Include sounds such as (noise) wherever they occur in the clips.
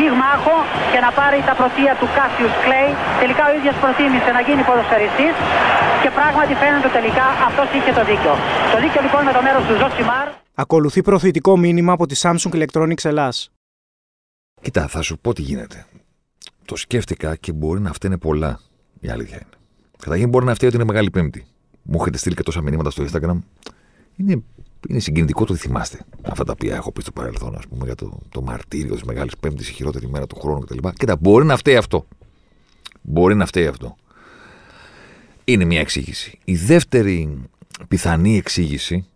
πυγμάχο και να πάρει τα πρωτεία του Κάσιους Κλέη. Τελικά ο ίδιος προτίμησε να γίνει ποδοσφαιριστής και πράγματι φαίνεται τελικά αυτός είχε το δίκιο. Το δίκιο λοιπόν με το μέρος του Ζοσιμάρ. Ακολουθεί προωθητικό μήνυμα από τη Samsung Electronics Ελλάς. Κοίτα, θα σου πω τι γίνεται. Το σκέφτηκα και μπορεί να φταίνε πολλά. Η αλήθεια είναι. Καταρχήν μπορεί να φταίει ότι είναι Μεγάλη Πέμπτη. Μου έχετε στείλει και τόσα μηνύματα στο Instagram. Είναι, είναι συγκινητικό το ότι θυμάστε αυτά τα οποία έχω πει στο παρελθόν, ας πούμε, για το, το μαρτύριο της Μεγάλης Πέμπτης, η χειρότερη μέρα του χρόνου κτλ. Κοίτα, μπορεί να φταίει αυτό. Μπορεί να φταίει αυτό. Είναι μια εξήγηση. Η δεύτερη πιθανή εξήγηση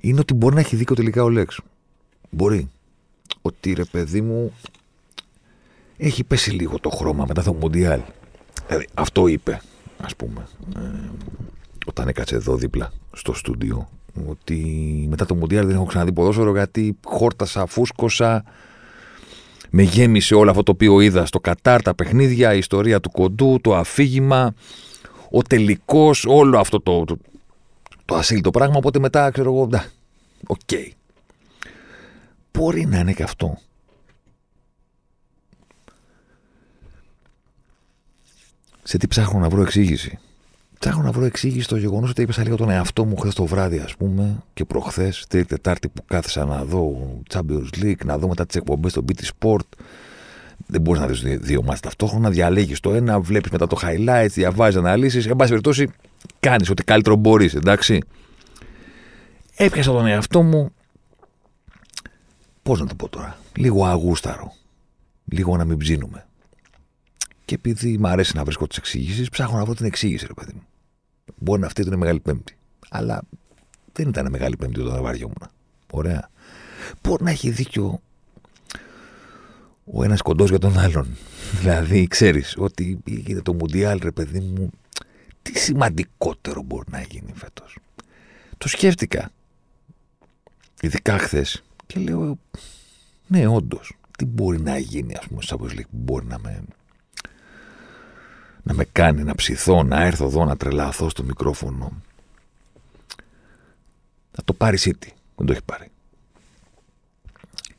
είναι ότι μπορεί να έχει δίκιο τελικά ο Λέξ. Μπορεί. Ότι ρε παιδί μου έχει πέσει λίγο το χρώμα μετά το Μουντιάλ. Δηλαδή, αυτό είπε, ας πούμε, ε, όταν έκατσε εδώ δίπλα στο στούντιο, ότι μετά το Μουντιάλ δεν έχω ξαναδεί ποδόσφαιρο γιατί χόρτασα, φούσκωσα, με γέμισε όλο αυτό το οποίο είδα στο Κατάρ, τα παιχνίδια, η ιστορία του κοντού, το αφήγημα, ο τελικός, όλο αυτό το, το, το ασύλληπτο πράγμα. Οπότε μετά ξέρω εγώ, να, OK. Okay. Μπορεί να είναι και αυτό. Σε τι ψάχνω να βρω εξήγηση. Ψάχνω να βρω εξήγηση στο γεγονός ότι πίεσα λίγο τον εαυτό μου χθες το βράδυ, ας πούμε, και προχθές, Τρίτη Τετάρτη που κάθισα να δω Champions League, να δω μετά τις εκπομπές στο BT Sport. Δεν μπορείς να δεις δύο μάτια ταυτόχρονα. Διαλέγεις το ένα, βλέπεις μετά το highlights, διαβάζεις αναλύσεις. Εν πάση περιπτώσει, κάνεις ό,τι καλύτερο μπορείς, εντάξει. Έπιασα τον εαυτό μου. Πώς να το πω τώρα. Λίγο αγούσταρο. Λίγο να μην ψήνουμε. Και επειδή μου αρέσει να βρίσκω τις εξηγήσεις, ψάχνω να βρω την εξήγηση, ρε παιδί μου. Μπορεί να αυτή ήταν Μεγάλη Πέμπτη. Αλλά δεν ήταν Μεγάλη Πέμπτη όταν βαριόμουν. Ωραία. Μπορεί να έχει δίκιο ο ένας κοντός για τον άλλον. (laughs) δηλαδή, ξέρεις ότι γίνεται το Μουντιάλ, ρε παιδί μου, τι σημαντικότερο μπορεί να γίνει φέτος. Το σκέφτηκα. Ειδικά χθες. Και λέω, ναι, όντως. Τι μπορεί να γίνει, ας πούμε, σαν που μπορεί να με να με κάνει να ψηθώ, να έρθω εδώ να τρελαθώ στο μικρόφωνο. Θα το πάρει City. Δεν το έχει πάρει.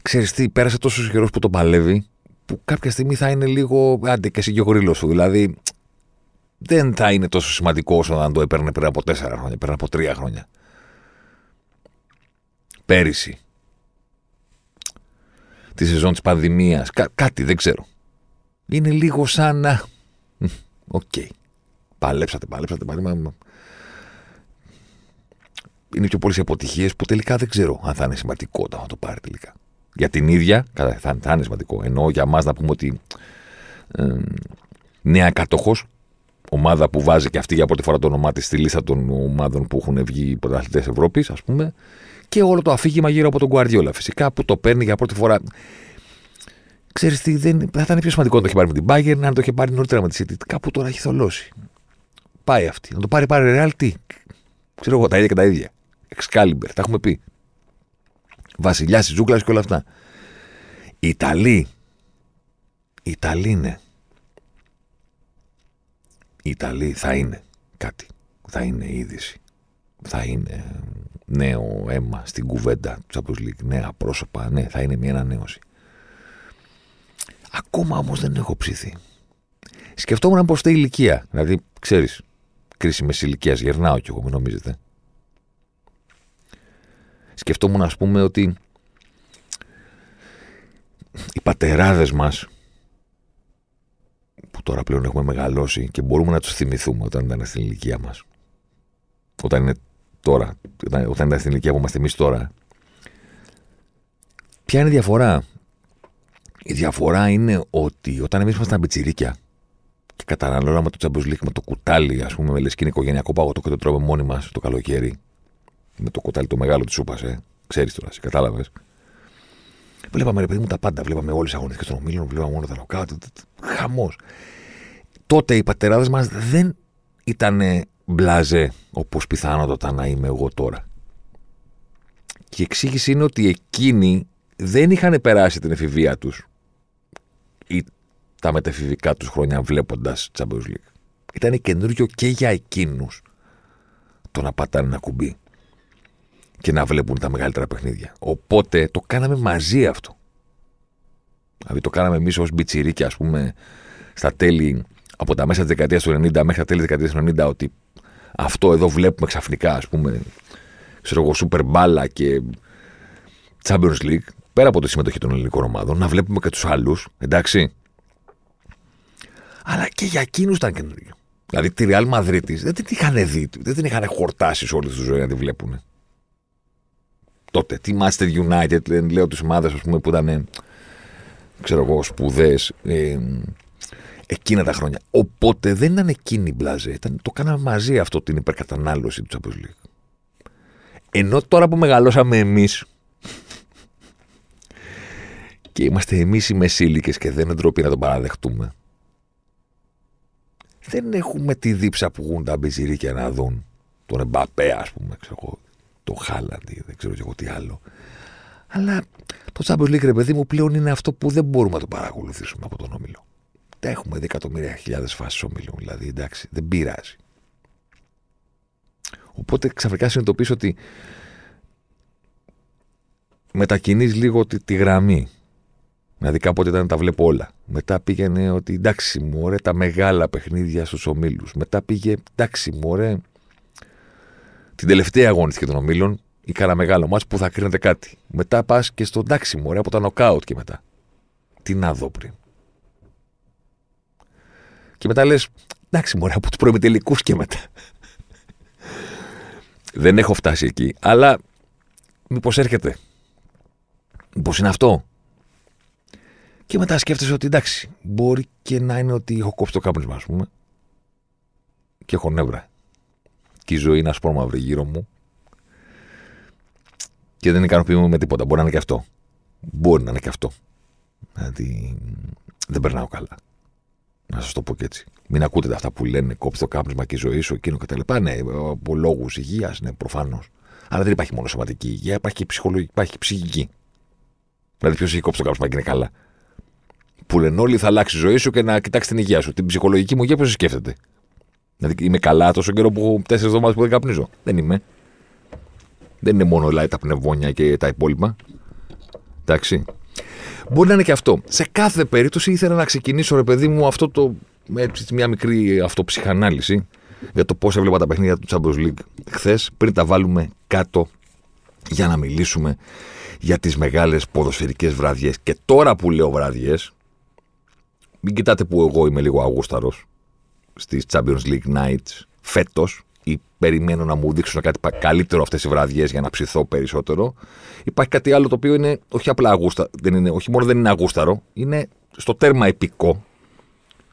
Ξέρεις τι, πέρασε τόσος καιρός που το παλεύει, που κάποια στιγμή θα είναι λίγο. Άντε και εσύ και ο σου. Δηλαδή, δεν θα είναι τόσο σημαντικό όσο να το έπαιρνε πριν από τέσσερα χρόνια, πριν από τρία χρόνια. Πέρυσι. Τη σεζόν της πανδημίας. κάτι, δεν ξέρω. Είναι λίγο σαν να. OK. Okay. Παλέψατε, παλέψατε, παλέψατε. Είναι πιο πολλές αποτυχίες που τελικά δεν ξέρω αν θα είναι σημαντικό όταν θα το πάρει τελικά. Για την ίδια, θα, θα είναι σημαντικό. Ενώ για μας να πούμε ότι ε, νέα κατοχό, ομάδα που βάζει και αυτή για πρώτη φορά το όνομά της στη λίστα των ομάδων που έχουν βγει πρωταθλητές Ευρώπης, ας πούμε, και όλο το αφήγημα γύρω από τον Guardiola φυσικά που το παίρνει για πρώτη φορά. Ξέρεις τι, δεν, θα ήταν πιο σημαντικό να το έχει πάρει με την Bayern, αν το είχε πάρει νωρίτερα με τη City. Κάπου τώρα έχει θολώσει. Πάει αυτή. Να το πάρει πάρει Real, τι; Ξέρω εγώ, τα ίδια και τα ίδια. Excalibur, τα έχουμε πει. Βασιλιά τη Ζούγκλα και όλα αυτά. Οι Ιταλοί. Οι Ιταλοί είναι. Οι Ιταλοί θα είναι κάτι. Θα είναι είδηση. Θα είναι νέο αίμα στην κουβέντα του Champions League. Νέα πρόσωπα. Ναι, θα είναι μια ανανέωση. Ακόμα όμως δεν έχω ψηθεί. Σκεφτόμουν πως η ηλικία. Δηλαδή, ξέρεις, κρίσιμη ηλικίας. Γερνάω κι εγώ, μην νομίζετε. Σκεφτόμουν, ας πούμε, ότι οι πατεράδες μας που τώρα πλέον έχουμε μεγαλώσει και μπορούμε να τους θυμηθούμε όταν ήταν στην ηλικία μας. Όταν είναι τώρα, όταν ήταν στην ηλικία που είμαστε εμείς τώρα. Ποια είναι η διαφορά; Η διαφορά είναι ότι όταν εμείς ήμασταν πιτσιρίκια και καταναλώναμε το Champions League με το κουτάλι, ας πούμε, με λεσκίνη οικογενειακό παγωτό και το τρώμε μόνοι μας το καλοκαίρι. Με το κουτάλι το μεγάλο της σούπας, ε. Ξέρεις τώρα, σε κατάλαβες. Βλέπαμε, ρε παιδί μου, τα πάντα. Βλέπαμε όλες τις αγωνιστικές των ομίλων, βλέπαμε μόνο τα νοκάουτ. Χαμός. τότε οι πατεράδες μας δεν ήταν μπλαζέ όπως πιθανότατα να είμαι εγώ τώρα. Και η εξήγηση είναι ότι εκείνοι δεν είχαν περάσει την εφηβεία τους ή τα μεταφηβικά τους χρόνια βλέποντας Champions League. Ήταν καινούριο και για εκείνους το να πατάνε ένα κουμπί και να βλέπουν τα μεγαλύτερα παιχνίδια. Οπότε το κάναμε μαζί αυτό. Δηλαδή το κάναμε εμείς ως μπιτσιρίκια, ας πούμε, στα τέλη από τα μέσα της δεκαετίας του 90 μέχρι τα τέλη της δεκαετίας του 90, ότι αυτό εδώ βλέπουμε ξαφνικά, ας πούμε, ξέρω εγώ, σούπερ μπάλα και Champions League, πέρα από τη συμμετοχή των ελληνικών ομάδων, να βλέπουμε και τους άλλους, εντάξει. Αλλά και για εκείνους ήταν καινούριο. Δηλαδή τη Real Madrid δεν την είχαν δει, δεν την είχαν χορτάσει σε όλη τη ζωή να τη βλέπουν. Τότε. Τι Master United, λέω τις ομάδες που ήταν, ξέρω εγώ, σπουδαίε. Ε, εκείνα τα χρόνια. Οπότε δεν ήταν εκείνη η μπλάζε. Ήταν, το κάναμε μαζί αυτό την υπερκατανάλωση του Champions League. Ενώ τώρα που μεγαλώσαμε εμείς και είμαστε εμείς οι μεσήλικες και δεν είναι ντροπή να το παραδεχτούμε. Δεν έχουμε τη δίψα που έχουν τα μπιζιρίκια να δουν τον Εμπαπέ, ας πούμε, ξέρω εγώ, το Χάλαντ, δεν ξέρω εγώ τι άλλο. Αλλά το Champions League, ρε παιδί μου, πλέον είναι αυτό που δεν μπορούμε να το παρακολουθήσουμε από τον όμιλο. Τα έχουμε δει εκατομμύρια χιλιάδες φάσεις όμιλο, δηλαδή εντάξει, δεν πειράζει. Οπότε ξαφνικά συνειδητοποιήσω ότι μετακινείς λίγο τη, τη γραμμή. Δηλαδή κάποτε ήταν να τα βλέπω όλα. Μετά πήγαινε ότι εντάξει μου, ωραία, τα μεγάλα παιχνίδια στους ομίλους. Μετά πήγε εντάξει μου, ωραία, την τελευταία αγωνιστική των ομίλων ή κανένα μεγάλο μάτς που θα κρίνεται κάτι. Μετά πας και στο εντάξει μου, ωραία, από τα νοκάουτ και μετά. Τι να δω πριν. Και μετά λες, εντάξει, μωρέ, από τους προημιτελικούς και μετά. (laughs) Δεν έχω φτάσει εκεί. Αλλά μήπως έρχεται. Μήπως είναι αυτό. Και μετά σκέφτεσαι ότι εντάξει, μπορεί και να είναι ότι έχω κόψει το κάπνισμα, ας πούμε. Και έχω νεύρα. Και η ζωή είναι ασπρόμαυρη γύρω μου. Και δεν ικανοποιούμε με τίποτα. Μπορεί να είναι και αυτό. Μπορεί να είναι και αυτό. Δηλαδή δεν περνάω καλά. Να σας το πω και έτσι. Μην ακούτε αυτά που λένε κόψει το κάπνισμα και η ζωή σου, εκείνο κτλ. Ναι, από λόγους υγείας, ναι, προφανώς. Αλλά δεν υπάρχει μόνο σωματική υγεία, υπάρχει και ψυχολογική, υπάρχει και ψυχική. Δηλαδή, ποιος έχει κόψει το κάπνισμα και είναι καλά. Που λένε όλοι θα αλλάξει η ζωή σου και να κοιτάξει την υγεία σου. Την ψυχολογική μου υγεία πώς σκέφτεται; Δηλαδή, είμαι καλά τόσο καιρό που έχω τέσσερις εβδομάδες που δεν καπνίζω; Δεν είμαι. Δεν είναι μόνο δηλαδή, τα πνευμόνια και τα υπόλοιπα. Εντάξει. Μπορεί να είναι και αυτό. Σε κάθε περίπτωση ήθελα να ξεκινήσω, ρε παιδί μου, αυτό το. Έτσι, μια μικρή αυτοψυχανάλυση για το πώς έβλεπα τα παιχνίδια του Champions League χθες, πριν τα βάλουμε κάτω για να μιλήσουμε για τις μεγάλες ποδοσφαιρικές βραδιές. Και τώρα που λέω βραδιές, μην κοιτάτε που εγώ είμαι λίγο αγούσταρος στις Champions League Nights φέτος ή περιμένω να μου δείξουν κάτι καλύτερο αυτές οι βραδιές για να ψηθώ περισσότερο. Υπάρχει κάτι άλλο το οποίο είναι όχι απλά αγούστα, δεν είναι, όχι μόνο δεν είναι αγούσταρο, είναι στο τέρμα επικό.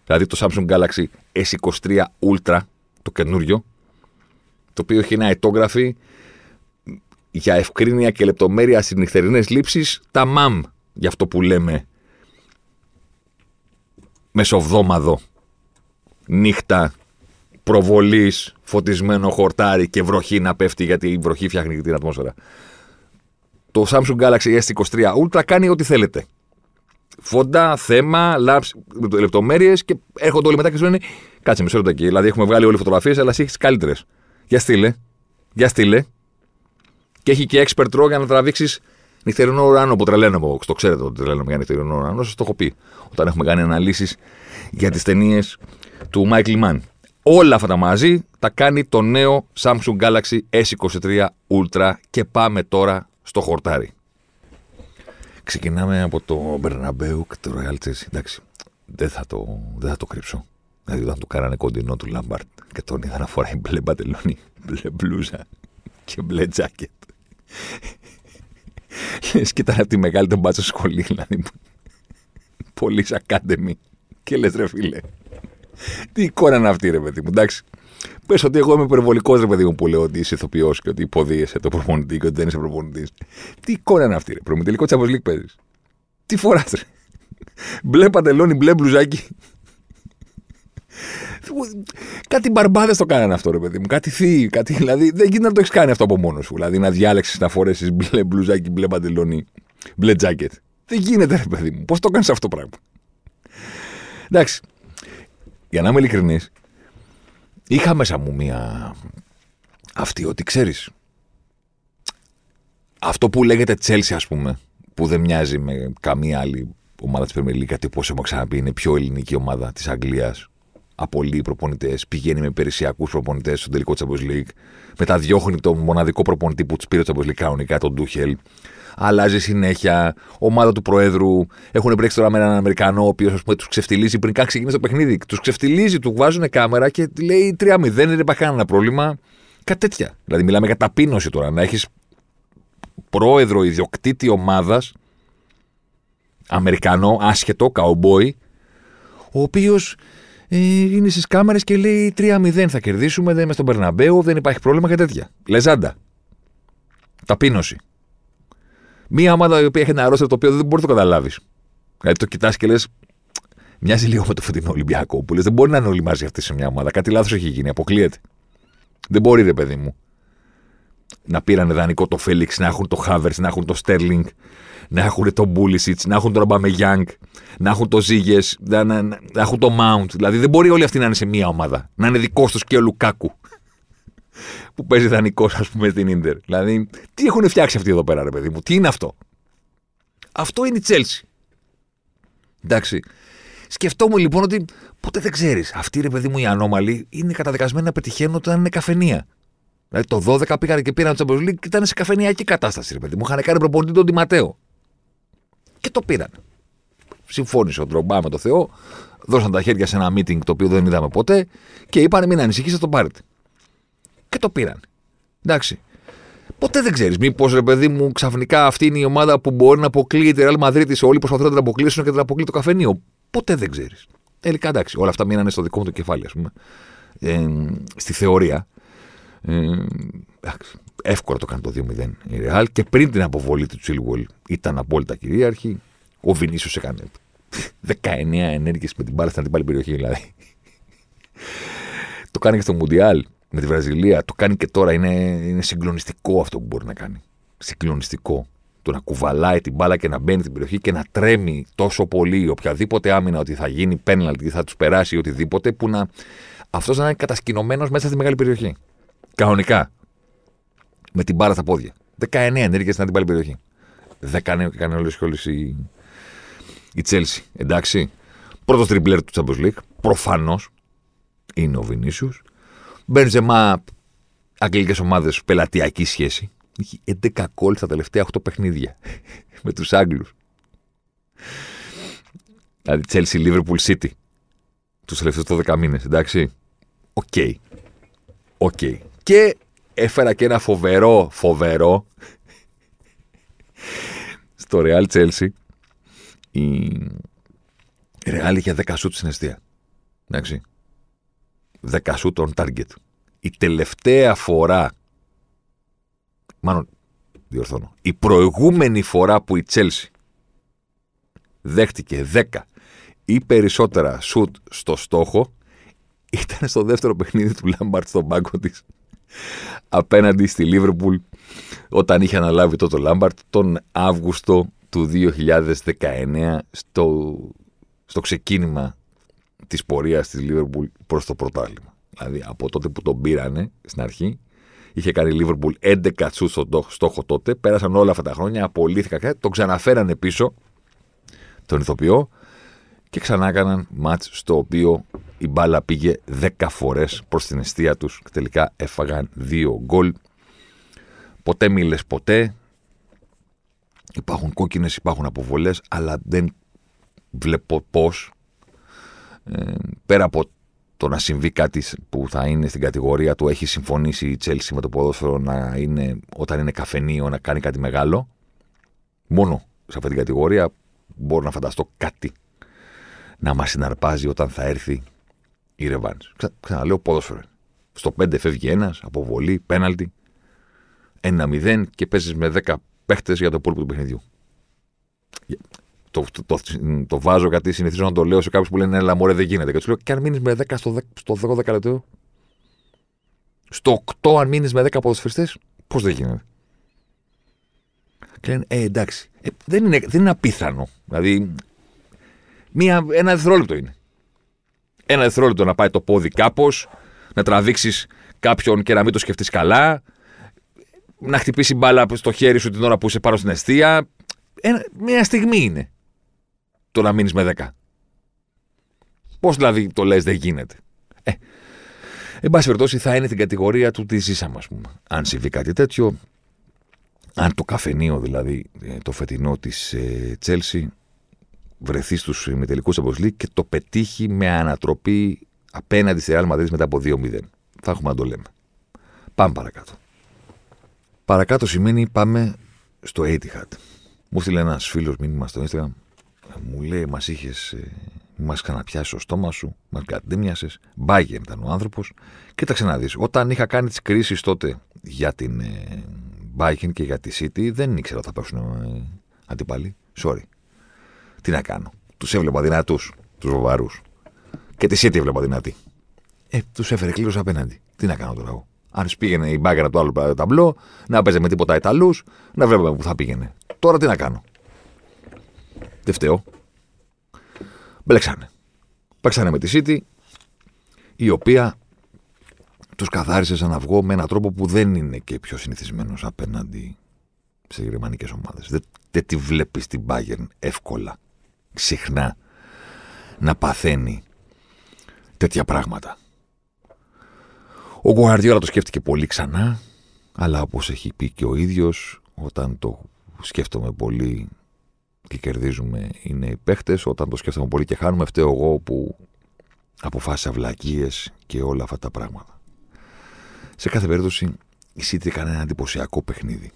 Δηλαδή το Samsung Galaxy S23 Ultra, το καινούριο, το οποίο έχει ένα ετόγραφη για ευκρίνεια και λεπτομέρεια στις νυχτερινές λήψεις, τα MAM, για αυτό που λέμε μεσοβδόμαδο, νύχτα προβολής, φωτισμένο χορτάρι και βροχή να πέφτει γιατί η βροχή φτιάχνει την ατμόσφαιρα. Το Samsung Galaxy S23 Ultra κάνει ό,τι θέλετε. Φόντα, θέμα, λεπτομέρειες και έρχονται όλοι μετά και σου λένε Κάτσε μισό λεπτό εκεί. Δηλαδή έχουμε βγάλει όλοι φωτογραφίες, αλλά εσύ έχεις καλύτερες. Για στείλε. Για στείλε. Και έχει και expert draw για να τραβήξεις νυχτερινό ουρανό που τρελαίνω Το ξέρετε ότι τρελαίνω για νυχτερινό ουρανό. Σας το έχω πει. Όταν έχουμε κάνει αναλύσεις για τις ταινίες του Michael Mann. Όλα αυτά τα μαζί τα κάνει το νέο Samsung Galaxy S23 Ultra και πάμε τώρα στο χορτάρι. Ξεκινάμε από το Bernabeu και το Royal Chelsea. Εντάξει, δεν θα το, δεν θα το κρύψω. Δηλαδή όταν του κάνανε κοντινό του Λάμπαρτ και τον είδα να φοράει μπλε μπατελόνι, μπλε μπλούζα και μπλε τζάκετ. Λες και ήταν από τη μεγάλη τον μπάτσο σχολή, δηλαδή. Πολύ Academy. Και λες ρε φίλε, τι εικόνα είναι αυτή, ρε παιδί μου, εντάξει. Πες ότι εγώ είμαι υπερβολικός, ρε παιδί μου, που λέω ότι είσαι ηθοποιός και ότι υποδίεσαι το προπονητή και ότι δεν είσαι προπονητής. Τι εικόνα είναι αυτή, ρε. Προμητελικό τσάμπο λίκ παίζεις. Τι φοράς, ρε. Μπλε παντελόνι, μπλε μπλουζάκι. Κάτι μπαρμπάδες το κάνανε αυτό, ρε παιδί μου. Κάτι θείοι. Κάτι, δηλαδή δεν γίνεται να το έχεις κάνει αυτό από μόνος σου. Δηλαδή να διάλεξεις να φορέσεις μπλε μπλουζάκι, μπλε παντελόνι, μπλε τζάκετ. Δεν γίνεται, ρε παιδί μου. Πώς το κάνεις αυτό το πράγμα. Εντάξει. Για να είμαι ειλικρινής, είχα μέσα μου μία. Αυτή ότι ξέρεις. Αυτό που λέγεται Chelsea, ας πούμε, που δεν μοιάζει με καμία άλλη ομάδα της Premier League, γιατί όπω έχουμε ξαναπεί, είναι η πιο ελληνική ομάδα της Αγγλίας. Απολύει προπονητές, πηγαίνει με υπηρεσιακούς προπονητές στο τελικό Champions League. Μετά διώχνει τον μοναδικό προπονητή που τους πήρε το Champions League κανονικά, τον Ντούχελ. Αλλάζει συνέχεια. Ομάδα του Προέδρου. Έχουν μπρέξει τώρα με έναν Αμερικανό, ο οποίος τους ξεφτιλίζει πριν καν ξεκινήσει το παιχνίδι. Τους ξεφτιλίζει, του βάζουν κάμερα και λέει 3-0, δεν υπάρχει κανένα πρόβλημα. Κάτι τέτοια. Δηλαδή, μιλάμε για ταπείνωση τώρα. Να έχεις πρόεδρο ιδιοκτήτη ομάδας, Αμερικανό, άσχετο, καουμπόι, ο οποίος ε, είναι στις κάμερες και λέει 3-0 θα κερδίσουμε, δεν είμαι στον Περναμπέου, δεν υπάρχει πρόβλημα και τέτοια. Λεζάντα. Ταπείνωση. Μία ομάδα η οποία έχει ένα ρόστερ το οποίο δεν μπορεί να το καταλάβεις. Δηλαδή το κοιτάς και λες, μοιάζει λίγο με το φετινό Ολυμπιακό που λε, δεν μπορεί να είναι όλοι μαζί αυτή σε μια ομάδα. Κάτι λάθος έχει γίνει, αποκλείεται. Δεν μπορεί, ρε παιδί μου να πήραν δανεικό το Φέλιξ, να έχουν το Χάβερ, να έχουν το Στέρλινγκ, να έχουν τον Πούλισιτς, να έχουν τον Ομπαμεγιάνγκ, να έχουν το Ζιγές, να, να, να, έχουν το Μάουντ. Δηλαδή δεν μπορεί όλοι αυτοί να είναι σε μία ομάδα. Να είναι δικός τους και ο Λουκάκου. (laughs) που παίζει δανεικός, ας πούμε, στην Ίντερ. Δηλαδή, τι έχουν φτιάξει αυτοί εδώ πέρα, ρε παιδί μου, τι είναι αυτό; Αυτό είναι η Τσέλσι. Εντάξει. Σκεφτόμουν λοιπόν ότι ποτέ δεν ξέρεις. Αυτοί, ρε παιδί μου, οι ανώμαλοι είναι καταδικασμένοι να πετυχαίνουν όταν είναι καφενεία. Δηλαδή το 12 πήγαν και πήραν το Champions League και ήταν σε καφενειακή κατάσταση, ρε παιδί μου. Είχαν κάνει προπονητή τον Τιματέο. Και το πήραν. Συμφώνησε ο Ντρομπά με το Θεό, δώσαν τα χέρια σε ένα meeting το οποίο δεν είδαμε ποτέ και είπαν μην ανησυχήσετε, το πάρετε. Και το πήραν. Εντάξει. Ποτέ δεν ξέρεις. Μήπως ρε παιδί μου ξαφνικά αυτή είναι η ομάδα που μπορεί να αποκλείει τη Real Madrid. Όλοι προσπαθούν να την αποκλείσουν και την αποκλείει το καφενείο. Ποτέ δεν ξέρεις. Τελικά εντάξει. Όλα αυτά μείνανε στο δικό μου το κεφάλι, ας πούμε. Ε, στη θεωρία. Ε, εύκολα το κάνει το 2-0 η Real και πριν την αποβολή του Chilwell ήταν απόλυτα κυρίαρχη. Ο Βινίσιο έκανε 19 ενέργειες με την μπάλα στην αντίπαλη περιοχή δηλαδή. το κάνει και στο Μουντιάλ με τη Βραζιλία. Το κάνει και τώρα. Είναι, είναι συγκλονιστικό αυτό που μπορεί να κάνει. Συγκλονιστικό. Το να κουβαλάει την μπάλα και να μπαίνει στην περιοχή και να τρέμει τόσο πολύ οποιαδήποτε άμυνα ότι θα γίνει πέναλτι, θα τους περάσει ή οτιδήποτε, που να αυτός να είναι κατασκηνωμένος μέσα στη μεγάλη περιοχή. Κανονικά. Με την μπάρα στα πόδια. 19 ενέργειες στην αντίπαλη περιοχή. Δεν κάνει και κάνει όλες και η, η Chelsea. Εντάξει. Πρώτος τριμπλέρ του Champions League. Προφανώς είναι ο Βινίσιους. Μπένζεμα, αγγλικές ομάδες, πελατειακή σχέση. Έχει 11 γκολ στα τελευταία 8 παιχνίδια (laughs) με τους Άγγλους. Δηλαδή Chelsea, Liverpool, City. Τους τελευταίους 12 μήνες, εντάξει. OK. Okay. OK. Okay. Και έφερα και ένα φοβερό, φοβερό στο Real Chelsea. Η Real είχε 10 σουτ στην εστία. Εντάξει. 10 σουτ on target. Η τελευταία φορά, μάλλον διορθώνω, η προηγούμενη φορά που η Chelsea δέχτηκε 10 ή περισσότερα σουτ στο στόχο ήταν στο δεύτερο παιχνίδι του Λάμπαρτ στον πάγκο της απέναντι στη Λίβερπουλ όταν είχε αναλάβει το Λάμπαρτ τον Αύγουστο του 2019 στο, στο ξεκίνημα της πορείας της Λίβερπουλ προς το πρωτάθλημα. Δηλαδή από τότε που τον πήρανε στην αρχή είχε κάνει η Λίβερπουλ 11 τσού στο στόχο τότε, πέρασαν όλα αυτά τα χρόνια, απολύθηκα τον ξαναφέρανε πίσω τον ηθοποιό και ξανά έκαναν μάτς στο οποίο η μπάλα πήγε 10 φορές προς την αιστεία τους και τελικά έφαγαν δύο γκολ. Ποτέ μίλες ποτέ. Υπάρχουν κόκκινες, υπάρχουν αποβολές, αλλά δεν βλέπω πώς ε, πέρα από το να συμβεί κάτι που θα είναι στην κατηγορία του έχει συμφωνήσει η Chelsea με το ποδόσφαιρο να είναι όταν είναι καφενείο να κάνει κάτι μεγάλο μόνο σε αυτή την κατηγορία μπορώ να φανταστώ κάτι να μας συναρπάζει όταν θα έρθει η Ρεβάν. Ξα, ξαναλέω ποδόσφαιρο. Στο 5 φεύγει ένας, αποβολή, πέναλτι. 1-0 και παίζεις με 10 παίχτες για το υπόλοιπο του παιχνιδιού. το, το, το, το βάζω γιατί συνηθίζω να το λέω σε κάποιους που λένε Ελά, μωρέ, δεν γίνεται. Και τους λέω: Και αν μείνεις με 10 στο, 10, στο 12 λεπτό, στο 8 αν μείνεις με 10 ποδοσφαιριστές, πώς δεν γίνεται. Και λένε: Ε, εντάξει. Ε, δεν, είναι, δεν είναι απίθανο. Δηλαδή, μία, ένα δευτερόλεπτο είναι. Ένα δευτερόλεπτο να πάει το πόδι κάπως, να τραβήξεις κάποιον και να μην το σκεφτείς καλά, να χτυπήσει μπάλα στο χέρι σου την ώρα που είσαι πάνω στην αιστεία. Ένα, μια στιγμή είναι το να μείνεις με 10. Πώς δηλαδή το λες, δεν γίνεται. Ε, εν πάση περιπτώσει, θα είναι την κατηγορία του τι ζήσαμε, ας πούμε. Αν συμβεί κάτι τέτοιο, αν το καφενείο δηλαδή, ε, το φετινό της Τσέλσι, βρεθεί στους ημιτελικούς Champions και το πετύχει με ανατροπή απέναντι στη Real Madrid μετά από 2-0. Θα έχουμε να το λέμε. Πάμε παρακάτω. Παρακάτω σημαίνει πάμε στο Etihad. Μου στείλε ένας φίλος μήνυμα στο Instagram. Μου λέει, μας είχες. Μας ξαναπιάσεις το στόμα σου, μας κατέμοιασε. Μπάγεν ήταν ο άνθρωπος. Κοίταξε να δεις. Όταν είχα κάνει τις κρίσεις τότε για την Μπάγεν και για τη City, δεν ήξερα ότι θα πέσουν ε, αντίπαλοι. Sorry. Τι να κάνω. Τους έβλεπα δυνατούς, τους βοβαρούς. Και τη City έβλεπα δυνατή. Ε, τους έφερε κλήρω απέναντι. Τι να κάνω τώρα εγώ. Αν πήγαινε η μπάγκαρα του άλλου ταμπλό, να παίζει με τίποτα Ιταλούς, να βλέπαμε που θα πήγαινε. Τώρα τι να κάνω. Δεν φταίω. Μπλέξανε. Παίξανε με τη City, η οποία τους καθάρισε σαν αυγό με έναν τρόπο που δεν είναι και πιο συνηθισμένος απέναντι σε γερμανικές ομάδες. Δεν, δεν τη βλέπεις την Bayern εύκολα, συχνά να παθαίνει τέτοια πράγματα. Ο Γκουαρδιόλα το σκέφτηκε πολύ ξανά, αλλά όπως έχει πει και ο ίδιος, όταν το σκέφτομαι πολύ και κερδίζουμε είναι οι παίχτες, όταν το σκέφτομαι πολύ και χάνουμε, φταίω εγώ που αποφάσισα βλακίες και όλα αυτά τα πράγματα. Σε κάθε περίπτωση, η City έκανε ένα εντυπωσιακό παιχνίδι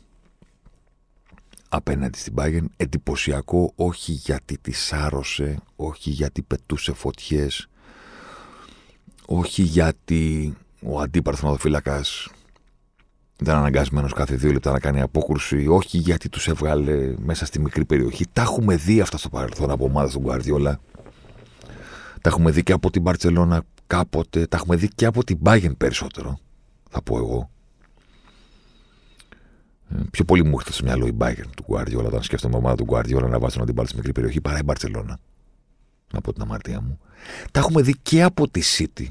απέναντι στην Bayern. Εντυπωσιακό όχι γιατί τη σάρωσε, όχι γιατί πετούσε φωτιές, όχι γιατί ο αντίπαρθο φύλακα ήταν αναγκασμένος κάθε δύο λεπτά να κάνει απόκρουση, όχι γιατί τους έβγαλε μέσα στη μικρή περιοχή. Τα έχουμε δει αυτά στο παρελθόν από ομάδε του Γκουαρδιόλα. Τα έχουμε δει και από την Μπαρσελόνα κάποτε. Τα έχουμε δει και από την Bayern περισσότερο, θα πω εγώ. Ε, πιο πολύ μου έρχεται στο μυαλό η Bayern του Γκουαρδιόλα όταν σκέφτομαι ομάδα του Γκουαρδιόλα να βάζει τον αντίπαλο στη μικρή περιοχή παρά η Μπαρσελόνα. Να πω την αμαρτία μου. Τα έχουμε δει και από τη City,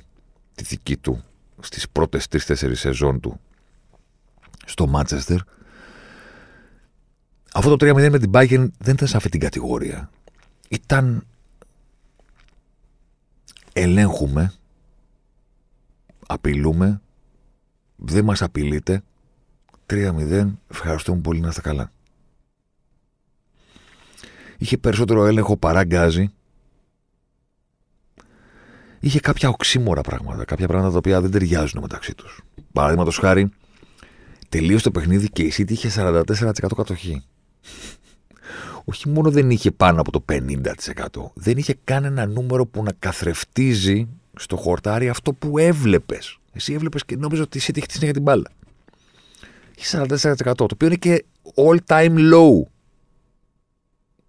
τη δική του στις πρώτες τρεις-τέσσερις σεζόν του στο Μάντσεστερ αυτό το 3-0 με την Bayern δεν ήταν σε αυτή την κατηγορία. Ήταν ελέγχουμε, απειλούμε, δεν μας απειλείτε, 3-0, ευχαριστούμε πολύ να είστε καλά. Είχε περισσότερο έλεγχο παρά γκάζι είχε κάποια οξύμορα πράγματα. Κάποια πράγματα τα οποία δεν ταιριάζουν μεταξύ τους. Παραδείγματος χάρη, τελείωσε το παιχνίδι και η City είχε 44% κατοχή. Όχι μόνο δεν είχε πάνω από το 50%, δεν είχε κανένα νούμερο που να καθρεφτίζει στο χορτάρι αυτό που έβλεπες. Εσύ έβλεπες και νόμιζες ότι η City είχε για την μπάλα. Είχε 44%, το οποίο είναι και all time low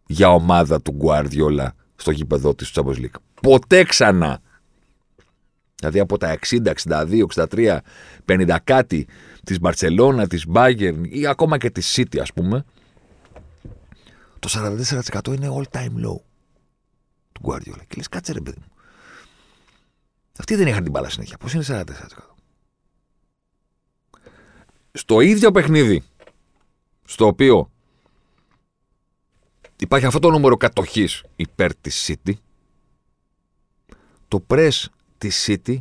για ομάδα του Guardiola στο γήπεδο της Champions League. Ποτέ ξανά Δηλαδή από τα 60, 62, 63, 50 κάτι της Μπαρτσελώνα, της Bayern ή ακόμα και της City ας πούμε, το 44% είναι all time low του Guardiola. Και λες κάτσε ρε παιδί μου. Αυτοί δεν είχαν την μπάλα συνέχεια. Πώς είναι 44%. Στο ίδιο παιχνίδι, στο οποίο υπάρχει αυτό το νούμερο κατοχής υπέρ της City, το press της City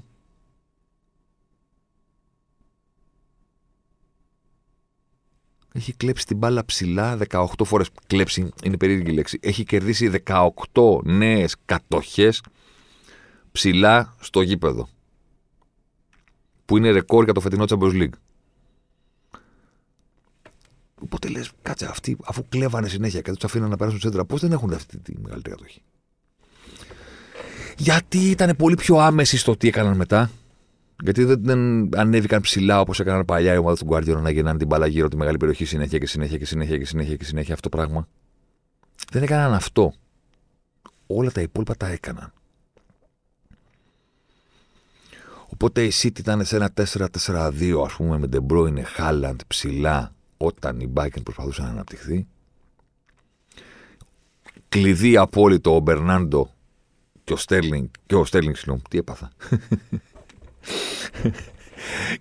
έχει κλέψει την μπάλα ψηλά 18 φορές. Κλέψει είναι περίεργη λέξη. Έχει κερδίσει 18 νέες κατοχές ψηλά στο γήπεδο. Που είναι ρεκόρ για το φετινό Champions League. Οπότε λες, κάτσε αυτοί, αφού κλέβανε συνέχεια και τους αφήναν να περάσουν σέντρα, πώς δεν έχουν αυτή τη μεγαλύτερη κατοχή; Γιατί ήταν πολύ πιο άμεση στο τι έκαναν μετά; Γιατί δεν, δεν ανέβηκαν ψηλά όπως έκαναν παλιά οι ομάδες του Guardiola να γεννάνε την μπάλα γύρω τη μεγάλη περιοχή συνέχεια και συνέχεια και συνέχεια και συνέχεια και συνέχεια αυτό το πράγμα. Δεν έκαναν αυτό. όλα τα υπόλοιπα τα έκαναν. Οπότε η City ήταν σε ένα 4-4-2, ας πούμε, με De Bruyne, Haaland ψηλά, όταν η Bayern προσπαθούσε να αναπτυχθεί. Κλειδί απόλυτο ο Μπερνάντο και ο Στέρλινγκ. Και ο Στέρλινγκ, συγγνώμη, τι έπαθα. (laughs)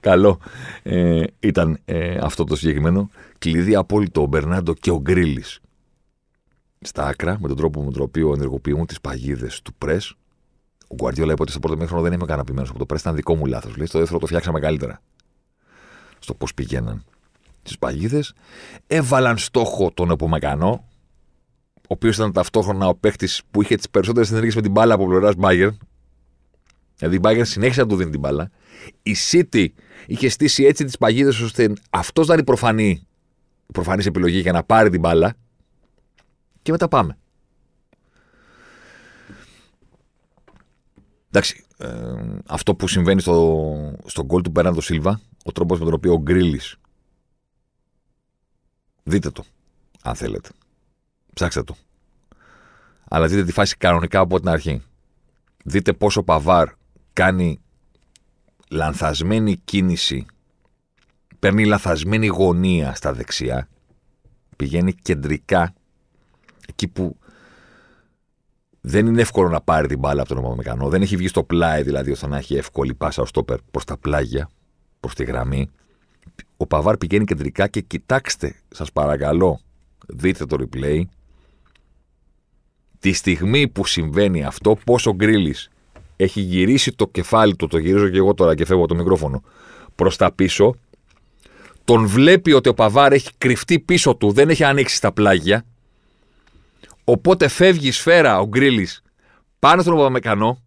Καλό ε, ήταν ε, αυτό το συγκεκριμένο. Κλειδί απόλυτο ο Μπερνάντο και ο Γκρίλης στα άκρα, με τον τρόπο με τον οποίο ενεργοποιούν τις παγίδες του πρε. Ο Γκουαρδιόλα είπε ότι στο πρώτο μήχρονο δεν είμαι ικανοποιημένος από το πρε, ήταν δικό μου λάθος. Λέει στο δεύτερο το φτιάξαμε καλύτερα. Στο πώς πηγαίναν τις παγίδες. Έβαλαν στόχο τον Επομεκανό, ο οποίος ήταν ταυτόχρονα ο παίχτη που είχε τις περισσότερες ενέργειε με την μπάλα από πλευράς Μπάγκερ. Δηλαδή η Μπάγκερ συνέχισε να του δίνει την μπάλα. Η City είχε στήσει έτσι τις παγίδες ώστε αυτός να είναι η προφανή, προφανής επιλογή για να πάρει την μπάλα και μετά πάμε. Εντάξει, ε, αυτό που συμβαίνει στο, στο γκολ του Μπέρναντο Σίλβα, ο τρόπος με τον οποίο ο Γκρίλης. Δείτε το, αν θέλετε. Ψάξτε το. Αλλά δείτε τη φάση κανονικά από την αρχή. Δείτε πόσο Παβάρ κάνει λανθασμένη κίνηση, παίρνει λανθασμένη γωνία στα δεξιά, πηγαίνει κεντρικά εκεί που δεν είναι εύκολο να πάρει την μπάλα από τον Ομαμεκανό. Δεν έχει βγει στο πλάι δηλαδή ώστε να έχει εύκολη πάσα ο στόπερ προς τα πλάγια, προς τη γραμμή. Ο Παβάρ πηγαίνει κεντρικά και κοιτάξτε, σας παρακαλώ, δείτε το replay. Τη στιγμή που συμβαίνει αυτό, πόσο γκρίλης έχει γυρίσει το κεφάλι του, το γυρίζω και εγώ τώρα και φεύγω το μικρόφωνο, προς τα πίσω. Τον βλέπει ότι ο Παβάρ έχει κρυφτεί πίσω του, δεν έχει ανοίξει στα πλάγια Οπότε φεύγει η σφαίρα ο Γκρίλης πάνω στον Παπαμεκανό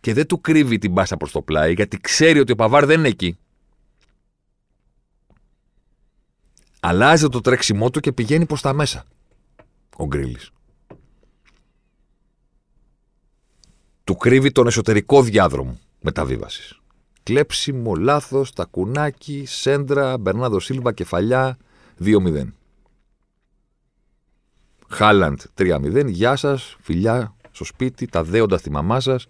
και δεν του κρύβει την μπάσα προς το πλάι γιατί ξέρει ότι ο Παβάρ δεν είναι εκεί. Αλλάζει το τρέξιμό του και πηγαίνει προς τα μέσα ο Γκρίλης. Του κρύβει τον εσωτερικό διάδρομο μεταβίβασης. Κλέψιμο, λάθος, τακουνάκι, σέντρα, Μπερνάδο Σίλβα, κεφαλιά, 2-0. Χάλαντ 3-0. Γεια σας, φιλιά στο σπίτι, τα δέοντα στη μαμά σας.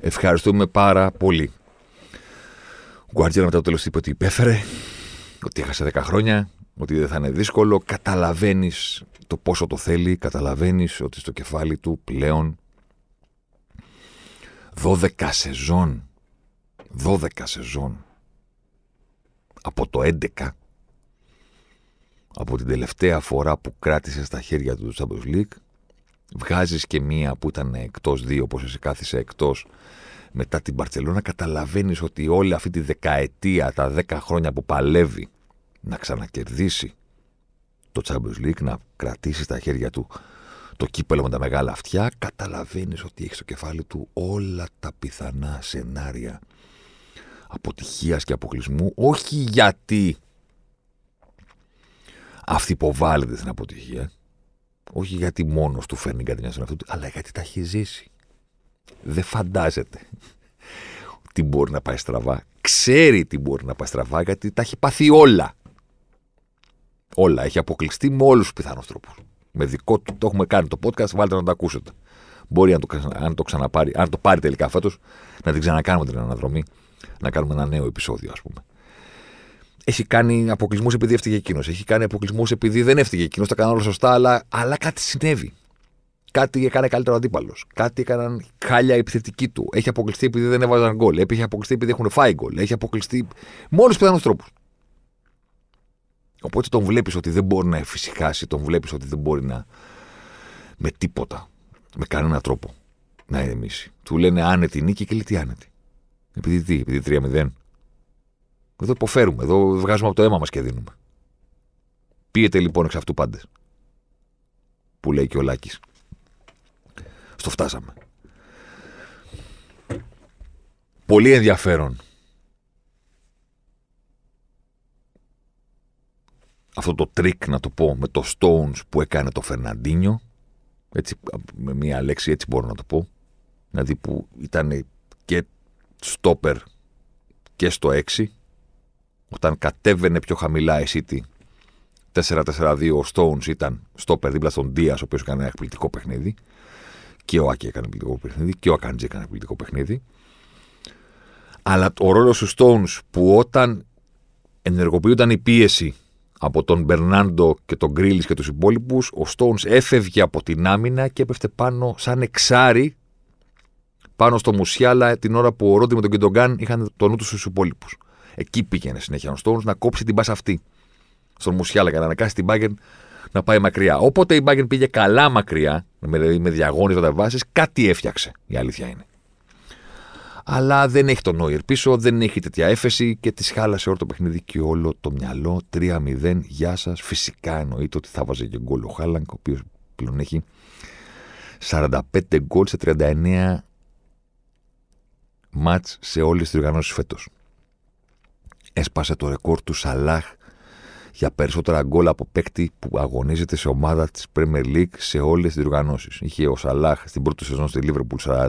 Ευχαριστούμε πάρα πολύ. Ο Γκουαρτιέλα μετά το τέλος είπε ότι υπέφερε, ότι έχασε 10 χρόνια, ότι δεν θα είναι δύσκολο. Καταλαβαίνεις το πόσο το θέλει, καταλαβαίνεις ότι στο κεφάλι του πλέον 12 σεζόν. 12 σεζόν. Από το 11 από την τελευταία φορά που κράτησε στα χέρια του το Champions League. Βγάζεις και μία που ήταν εκτός, δύο όπως εσύ κάθισε εκτός μετά την Παρσελόνα. Καταλαβαίνεις ότι όλη αυτή τη δεκαετία, τα δέκα χρόνια που παλεύει να ξανακερδίσει το Champions League, να κρατήσει στα χέρια του το κύπελο με τα μεγάλα αυτιά, καταλαβαίνεις ότι έχεις στο κεφάλι του όλα τα πιθανά σενάρια αποτυχίας και αποκλεισμού, όχι γιατί υποβάλλεται στην αποτυχία. Όχι γιατί μόνος του φέρνει κάτι μια στον εαυτό του, αλλά γιατί τα έχει ζήσει. Δεν φαντάζεται τι μπορεί να πάει στραβά. Ξέρει τι μπορεί να πάει στραβά γιατί τα έχει πάθει όλα. Όλα. Έχει αποκλειστεί με όλους τους πιθανούς τρόπους. Με δικό του, το έχουμε κάνει το podcast, βάλτε να το ακούσετε. Μπορεί αν το, αν το ξαναπάρει, αν το πάρει τελικά φέτος, να την ξανακάνουμε την αναδρομή, να κάνουμε ένα νέο επεισόδιο, ας πούμε έχει κάνει αποκλεισμούς επειδή έφταιγε εκείνος. Έχει κάνει αποκλεισμούς επειδή δεν έφταιγε εκείνος. Τα έκανα όλα σωστά, αλλά, αλλά κάτι συνέβη. Κάτι έκανε καλύτερο αντίπαλος. Κάτι έκαναν χάλια επιθετική του. Έχει αποκλειστεί επειδή δεν έβαζαν γκολ. Έχει αποκλειστεί επειδή έχουν φάει γκολ. Έχει αποκλειστεί με όλους τους πιθανούς τρόπους. Οπότε τον βλέπεις ότι δεν μπορεί να εφησυχάσει, τον βλέπεις ότι δεν μπορεί να. με τίποτα, με κανένα τρόπο να ηρεμήσει. Του λένε άνετη νίκη και λέει τι άνετη. Επειδή τι, επειδή 3-0. Εδώ υποφέρουμε. Εδώ βγάζουμε από το αίμα μας και δίνουμε. Πίετε λοιπόν εξ αυτού πάντες. Που λέει και ο Λάκης. Στο φτάσαμε. Πολύ ενδιαφέρον. Αυτό το τρικ να το πω με το Stones που έκανε το Φερναντίνιο. Έτσι, με μία λέξη έτσι μπορώ να το πω. Δηλαδή που ήταν και στόπερ και στο 6 όταν κατέβαινε πιο χαμηλά η City 4-4-2 ο Stones ήταν στο δίπλα στον Δία, ο οποίος έκανε ένα εκπληκτικό παιχνίδι. Και ο Άκη έκανε πληθυντικό παιχνίδι και ο Ακάντζη έκανε πληθυντικό παιχνίδι. Αλλά ο ρόλος του Stones που όταν ενεργοποιούνταν η πίεση από τον Μπερνάντο και τον Γκρίλις και τους υπόλοιπους, ο Stones έφευγε από την άμυνα και έπεφτε πάνω σαν εξάρι πάνω στο Μουσιάλα την ώρα που ο Ρόντι με τον Κιντογκάν είχαν το νου τους στους υπόλοιπους. Εκεί πήγαινε συνέχεια ο Stones να κόψει την πάσα αυτή στον Μουσιάλα για να ανακάσει την Bayern να πάει μακριά. Όποτε η Bayern πήγε καλά μακριά, με, με διαγώνια βάσεις, κάτι έφτιαξε. Η αλήθεια είναι. Αλλά δεν έχει τον Νόιερ πίσω, δεν έχει τέτοια έφεση και της χάλασε όλο το παιχνίδι και όλο το μυαλό. 3-0, γεια σας. Φυσικά εννοείται ότι θα βάζει και γκολ ο Χάλανγκ, ο οποίος πλέον έχει 45 γκολ σε 39 μάτς σε όλες τις οργανώσεις φέτος. Έσπασε το ρεκόρ του Σαλάχ για περισσότερα γκολ από παίκτη που αγωνίζεται σε ομάδα της Premier League σε όλες τις διοργανώσεις. Είχε ο Σαλάχ στην πρώτη σεζόν στη Liverpool 44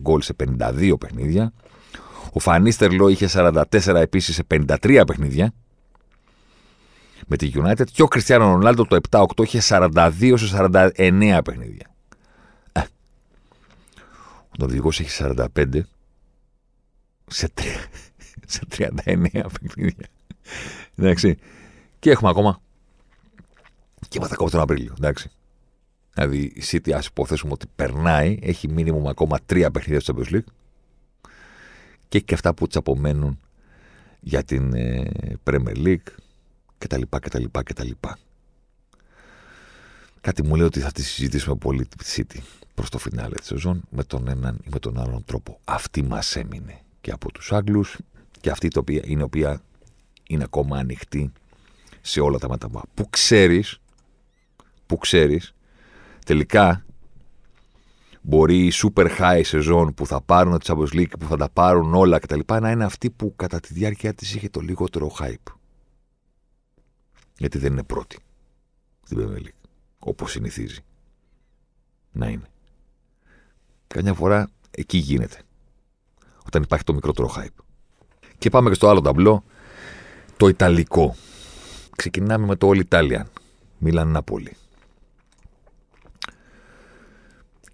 γκολ σε 52 παιχνίδια. Ο Φανίστερ Λό είχε 44 επίσης σε 53 παιχνίδια με τη United και ο Κριστιανό Ρονάλντο το 7-8 είχε 42 σε 49 παιχνίδια. Ε. Ο οδηγό έχει 45 σε, (laughs) σε 39 παιχνίδια. Εντάξει. Και έχουμε ακόμα. Και είμαστε ακόμα τον Απρίλιο. Εντάξει. Δηλαδή η City, ας υποθέσουμε ότι περνάει, έχει μήνυμο ακόμα τρία παιχνίδια στο Champions League και και αυτά που τη απομένουν για την ε, Premier League κτλ. κτλ, κτλ. Κάτι μου λέει ότι θα τη συζητήσουμε πολύ τη City προς το φινάλε της σεζόν με τον έναν ή με τον άλλον τρόπο. Αυτή μας έμεινε και από τους Άγγλους και αυτή η οποία είναι, οποία είναι ακόμα ανοιχτή σε όλα τα μάτια. Που ξέρεις, που ξέρεις, τελικά μπορεί η super high σεζόν που θα πάρουν τη Champions League, που θα τα πάρουν όλα κτλ. να είναι αυτή που κατά τη διάρκεια της είχε το λιγότερο hype. Γιατί δεν είναι πρώτη στην Premier League, όπως συνηθίζει να είναι. Καμιά φορά εκεί γίνεται όταν υπάρχει το μικρότερο hype. Και πάμε και στο άλλο ταμπλό, το Ιταλικό. Ξεκινάμε με το All Italian. Μίλαν Νάπολη.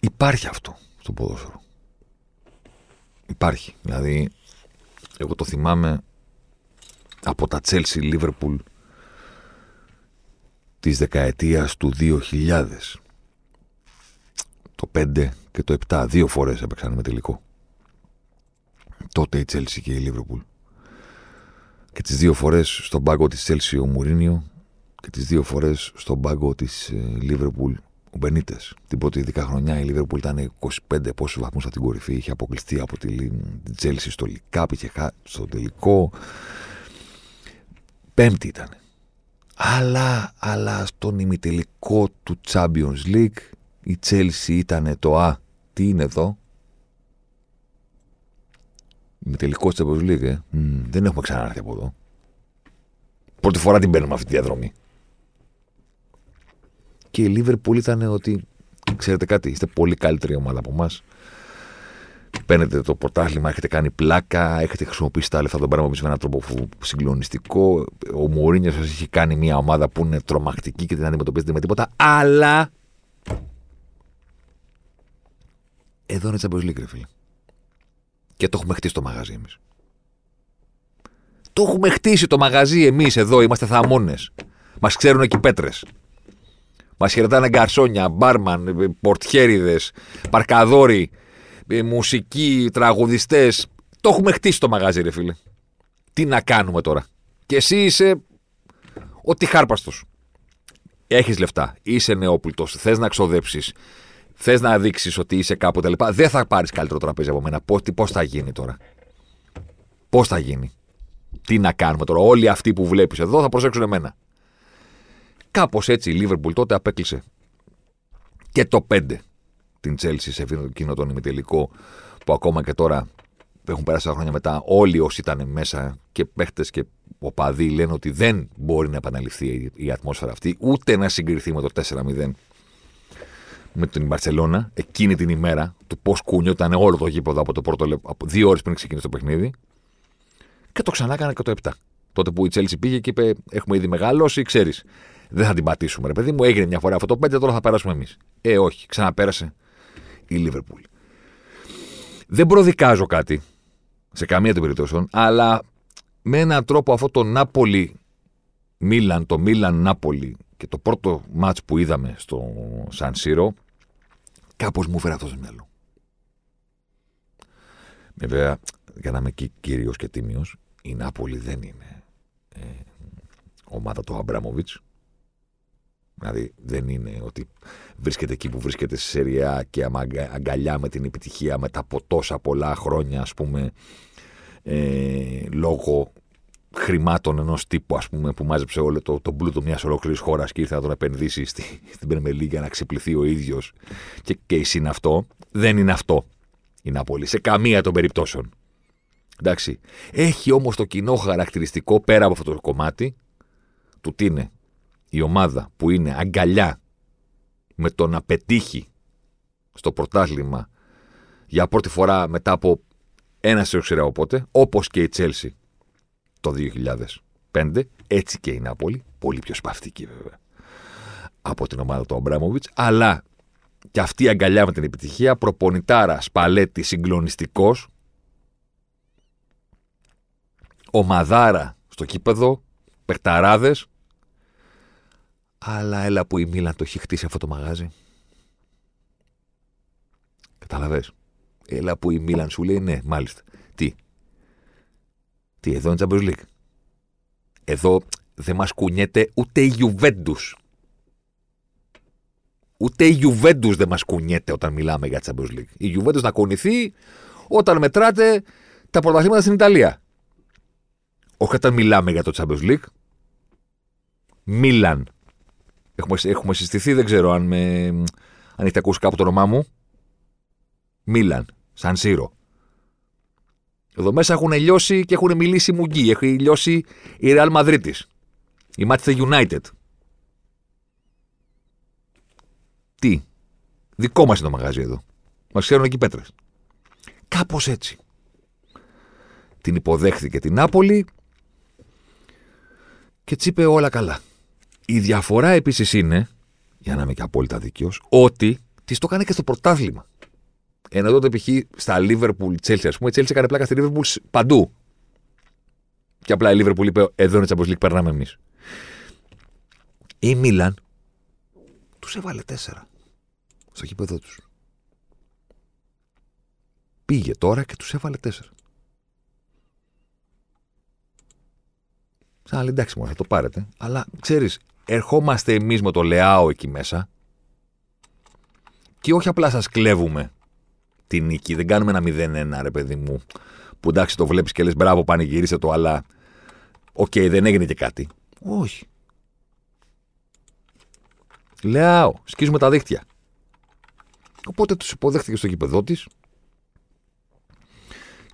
Υπάρχει αυτό στο ποδόσφαιρο. Υπάρχει. Δηλαδή, εγώ το θυμάμαι από τα Chelsea Liverpool της δεκαετίας του 2000. Το 5 και το 7, δύο φορές έπαιξαν με τελικό τότε η Chelsea και η Λίβροπουλ. Και τις δύο φορές στον πάγκο της Chelsea ο Μουρίνιο και τις δύο φορές στον πάγκο της ε, Λίβροπουλ ο Μπενίτε. Την πρώτη ειδικά χρονιά η Λίβερπουλ ήταν 25 πόσους βαθμούς από την κορυφή. Είχε αποκλειστεί από τη Chelsea στο Λικάπ, είχε χάσει στο τελικό. Πέμπτη ήταν. Αλλά, αλλά στον ημιτελικό του Champions League η Chelsea ήταν το Α. Τι είναι εδώ, με τελικό τη Champions League. Ε. Mm. Δεν έχουμε ξανάρθει από εδώ. Πρώτη φορά την παίρνουμε αυτή τη διαδρομή. Και η Liverpool ήταν ότι, ξέρετε κάτι, είστε πολύ καλύτερη ομάδα από εμάς. Παίρνετε το πρωτάθλημα, έχετε κάνει πλάκα, έχετε χρησιμοποιήσει τα λεφτά των πράγμα με έναν τρόπο συγκλονιστικό. Ο Μουρίνιο σας έχει κάνει μια ομάδα που είναι τρομακτική και την αντιμετωπίζετε με τίποτα. Αλλά. Εδώ είναι Champions League, φίλε. Και το έχουμε χτίσει το μαγαζί εμείς. Το έχουμε χτίσει το μαγαζί εμείς εδώ, είμαστε θαμώνες. Μας ξέρουν εκεί πέτρες. Μας χαιρετάνε γκαρσόνια, μπάρμαν, πορτιέριδες, παρκαδόροι, ε, μουσικοί, τραγουδιστές. Το έχουμε χτίσει το μαγαζί, ρε φίλε. Τι να κάνουμε τώρα. Και εσύ είσαι ότι χάρπαστο. Έχεις λεφτά. Είσαι νεόπλουτο. Θες να ξοδέψεις θες να δείξεις ότι είσαι κάπου λοιπά, Δεν θα πάρεις καλύτερο τραπέζι από μένα. Πώς θα γίνει τώρα; Πώς θα γίνει; Τι να κάνουμε τώρα; Όλοι αυτοί που βλέπεις εδώ θα προσέξουν εμένα. Κάπως έτσι η Λίβερπουλ τότε απέκλεισε και το 5 την Τσέλση σε εκείνο τον ημιτελικό που ακόμα και τώρα έχουν περάσει τα χρόνια μετά. Όλοι όσοι ήταν μέσα και παίχτες και οπαδοί λένε ότι δεν μπορεί να επαναληφθεί η ατμόσφαιρα αυτή, ούτε να συγκριθεί με το 4-0 με την Μπαρσελόνα εκείνη την ημέρα, του πώς κούνιωταν όλο το γήπεδο από το πρώτο λεπτό, δύο ώρες πριν ξεκινήσει το παιχνίδι. Και το ξανά έκανα και το 7. Τότε που η Τσέλση πήγε και είπε: Έχουμε ήδη μεγαλώσει, ξέρεις. Δεν θα την πατήσουμε, ρε παιδί μου. Έγινε μια φορά αυτό το 5, τώρα θα περάσουμε εμείς. Ε, όχι, ξαναπέρασε. η Λίβερπουλ. Δεν προδικάζω κάτι σε καμία των περιπτώσεων, αλλά με έναν τρόπο αυτό το Νάπολι Μίλαν, το Μίλαν Νάπολι και το πρώτο μάτς που είδαμε στο Σαν Σύρο, κάπως μου φέρει αυτό στο μυαλό. Βέβαια, για να είμαι κύριος και τίμιος, η Νάπολη δεν είναι ε, ομάδα του Αμπράμοβιτς. Δηλαδή δεν είναι ότι βρίσκεται εκεί που βρίσκεται σε Σεριά και αγκαλιά με την επιτυχία μετά από τόσα πολλά χρόνια ας πούμε ε, λόγω χρημάτων ενός τύπου ας πούμε, που μάζεψε όλο το, το πλούτο μιας ολόκληρης χώρας και ήρθε να τον επενδύσει στη, (laughs) στην Περμελή για να ξυπληθεί ο ίδιος και, και είναι αυτό. Δεν είναι αυτό η Ναπόλη σε καμία των περιπτώσεων. Εντάξει. Έχει όμως το κοινό χαρακτηριστικό πέρα από αυτό το κομμάτι του τι είναι η ομάδα που είναι αγκαλιά με το να πετύχει στο πρωτάθλημα για πρώτη φορά μετά από ένα σε ξέρω πότε, όπως και η Τσέλσι το 2005, έτσι και η Νάπολη, πολύ πιο σπαυτική βέβαια από την ομάδα του Αμπράμοβιτς, αλλά και αυτή η αγκαλιά με την επιτυχία, προπονητάρα, σπαλέτη, συγκλονιστικός, ομαδάρα στο κήπεδο, παιχταράδες. Αλλά έλα που η Μίλαν το έχει χτίσει αυτό το μαγάζι. Καταλαβες. Έλα που η Μίλαν σου λέει ναι, μάλιστα. Τι. Τι, εδώ είναι Champions League. Εδώ δεν μας κουνιέται ούτε η Juventus. Ούτε η Juventus δεν μας κουνιέται όταν μιλάμε για Champions League. Η Juventus να κουνηθεί όταν μετράτε τα πρωταθλήματα στην Ιταλία. Όχι όταν μιλάμε για το Champions League. Μίλαν. Έχουμε, έχουμε συστηθεί, δεν ξέρω αν, με, αν έχετε ακούσει κάπου το όνομά μου. Μίλαν. Σαν Σύρο. Εδώ μέσα έχουν λιώσει και έχουν μιλήσει μουγγί. Έχει λιώσει η Real Madrid Η Manchester United. Τι; Δικό μας είναι το μαγαζί εδώ. Μας ξέρουν εκεί πέτρες. Κάπως έτσι. Την υποδέχθηκε την Νάπολη και τσίπε όλα καλά. Η διαφορά επίσης είναι, για να είμαι και απόλυτα δίκαιος, ότι της το έκανε και στο πρωτάθλημα. Ενώ τότε π.χ. στα Liverpool Chelsea, ας πούμε, η Chelsea έκανε πλάκα στη Liverpool παντού. Και απλά η Liverpool είπε: Εδώ είναι Champions League, περνάμε εμείς. Η Μίλαν τους έβαλε τέσσερα στο κήπεδο τους. Πήγε τώρα και τους έβαλε τέσσερα. Σαν εντάξει, μόνο θα το πάρετε. Αλλά ξέρεις, ερχόμαστε εμείς με το Λεάο εκεί μέσα και όχι απλά σας κλέβουμε τη νίκη. Δεν κάνουμε ένα 0-1, ρε παιδί μου. Που εντάξει, το βλέπεις και λες μπράβο, πανηγύρισέ το, αλλά. OK, okay, δεν έγινε και κάτι. Όχι. Λεάο, σκίζουμε τα δίχτυα. Οπότε τους υποδέχτηκε στο γήπεδό της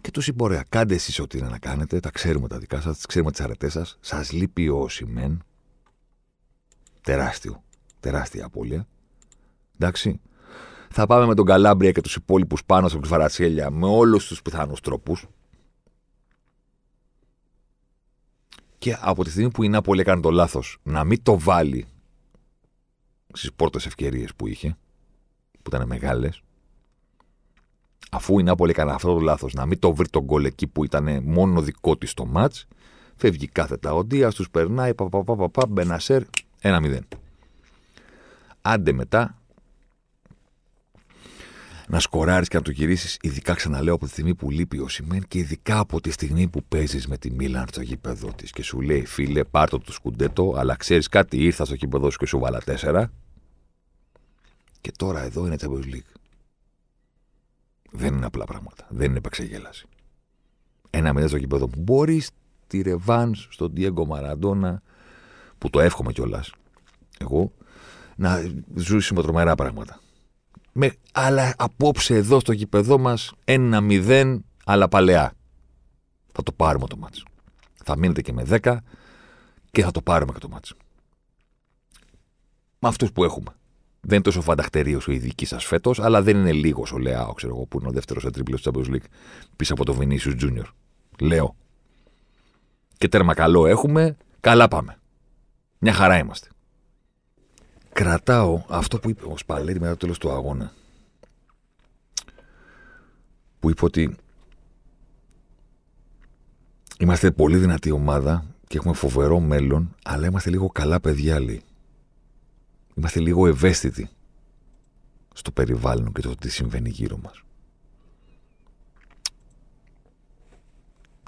και τους είπε: Ωραία, κάντε εσείς ό,τι είναι να κάνετε. Τα ξέρουμε τα δικά σας, ξέρουμε τις αρετές σας. Σας λείπει ο Οσιμέν. Τεράστιο. Τεράστια απώλεια. Εντάξει. Θα πάμε με τον Καλάμπρια και τους υπόλοιπους πάνω στον Κβαρατσέλια με όλους τους πιθανούς τρόπους. Και από τη στιγμή που η Νάπολη έκανε το λάθος να μην το βάλει στις πρώτες ευκαιρίες που είχε, που ήταν μεγάλες, αφού η Νάπολη έκανε αυτό το λάθος να μην το βρει τον γκολ εκεί που ήταν μόνο δικό της το ματ, φεύγει κάθετα ο Ντία, του περνάει, παπαπαπαπα, Μπενασέρ, 1-0. Άντε μετά να σκοράρεις και να το γυρίσεις, ειδικά ξαναλέω από τη στιγμή που λείπει ο Σιμέν και ειδικά από τη στιγμή που παίζεις με τη Μίλαν στο γήπεδο της και σου λέει φίλε, πάρτο το σκουντέτο, αλλά ξέρεις κάτι, ήρθα στο γήπεδο σου και σου βάλα τέσσερα. Και τώρα εδώ είναι Champions League. Δεν είναι απλά πράγματα. Δεν είναι επεξεγέλαση. Ένα μηδέν στο γήπεδο που μπορείς τη ρεβάνς στον Diego Μαραντόνα, που το εύχομαι κιόλας. Εγώ να ζούσουμε τρομερά πράγματα. Με, αλλά απόψε εδώ στο γήπεδό μας ένα μηδέν, αλλά παλαιά. Θα το πάρουμε το μάτσο. Θα μείνετε και με 10 και θα το πάρουμε και το μάτσο. Με αυτούς που έχουμε. Δεν είναι τόσο φανταχτερίος ο ειδικής σας φέτος, αλλά δεν είναι λίγος ο Λεάο, ξέρω εγώ, που είναι ο δεύτερος σε τρίπλο της Champions League πίσω από το Vinicius Junior. Λέω. Και τέρμα καλό έχουμε, καλά πάμε. Μια χαρά είμαστε. Κρατάω αυτό που είπε ο Σπαλέτη μετά το τέλος του αγώνα. που είπε ότι είμαστε πολύ δυνατή ομάδα και έχουμε φοβερό μέλλον, αλλά είμαστε λίγο καλά παιδιά άλλοι. Είμαστε λίγο ευαίσθητοι στο περιβάλλον και το τι συμβαίνει γύρω μας.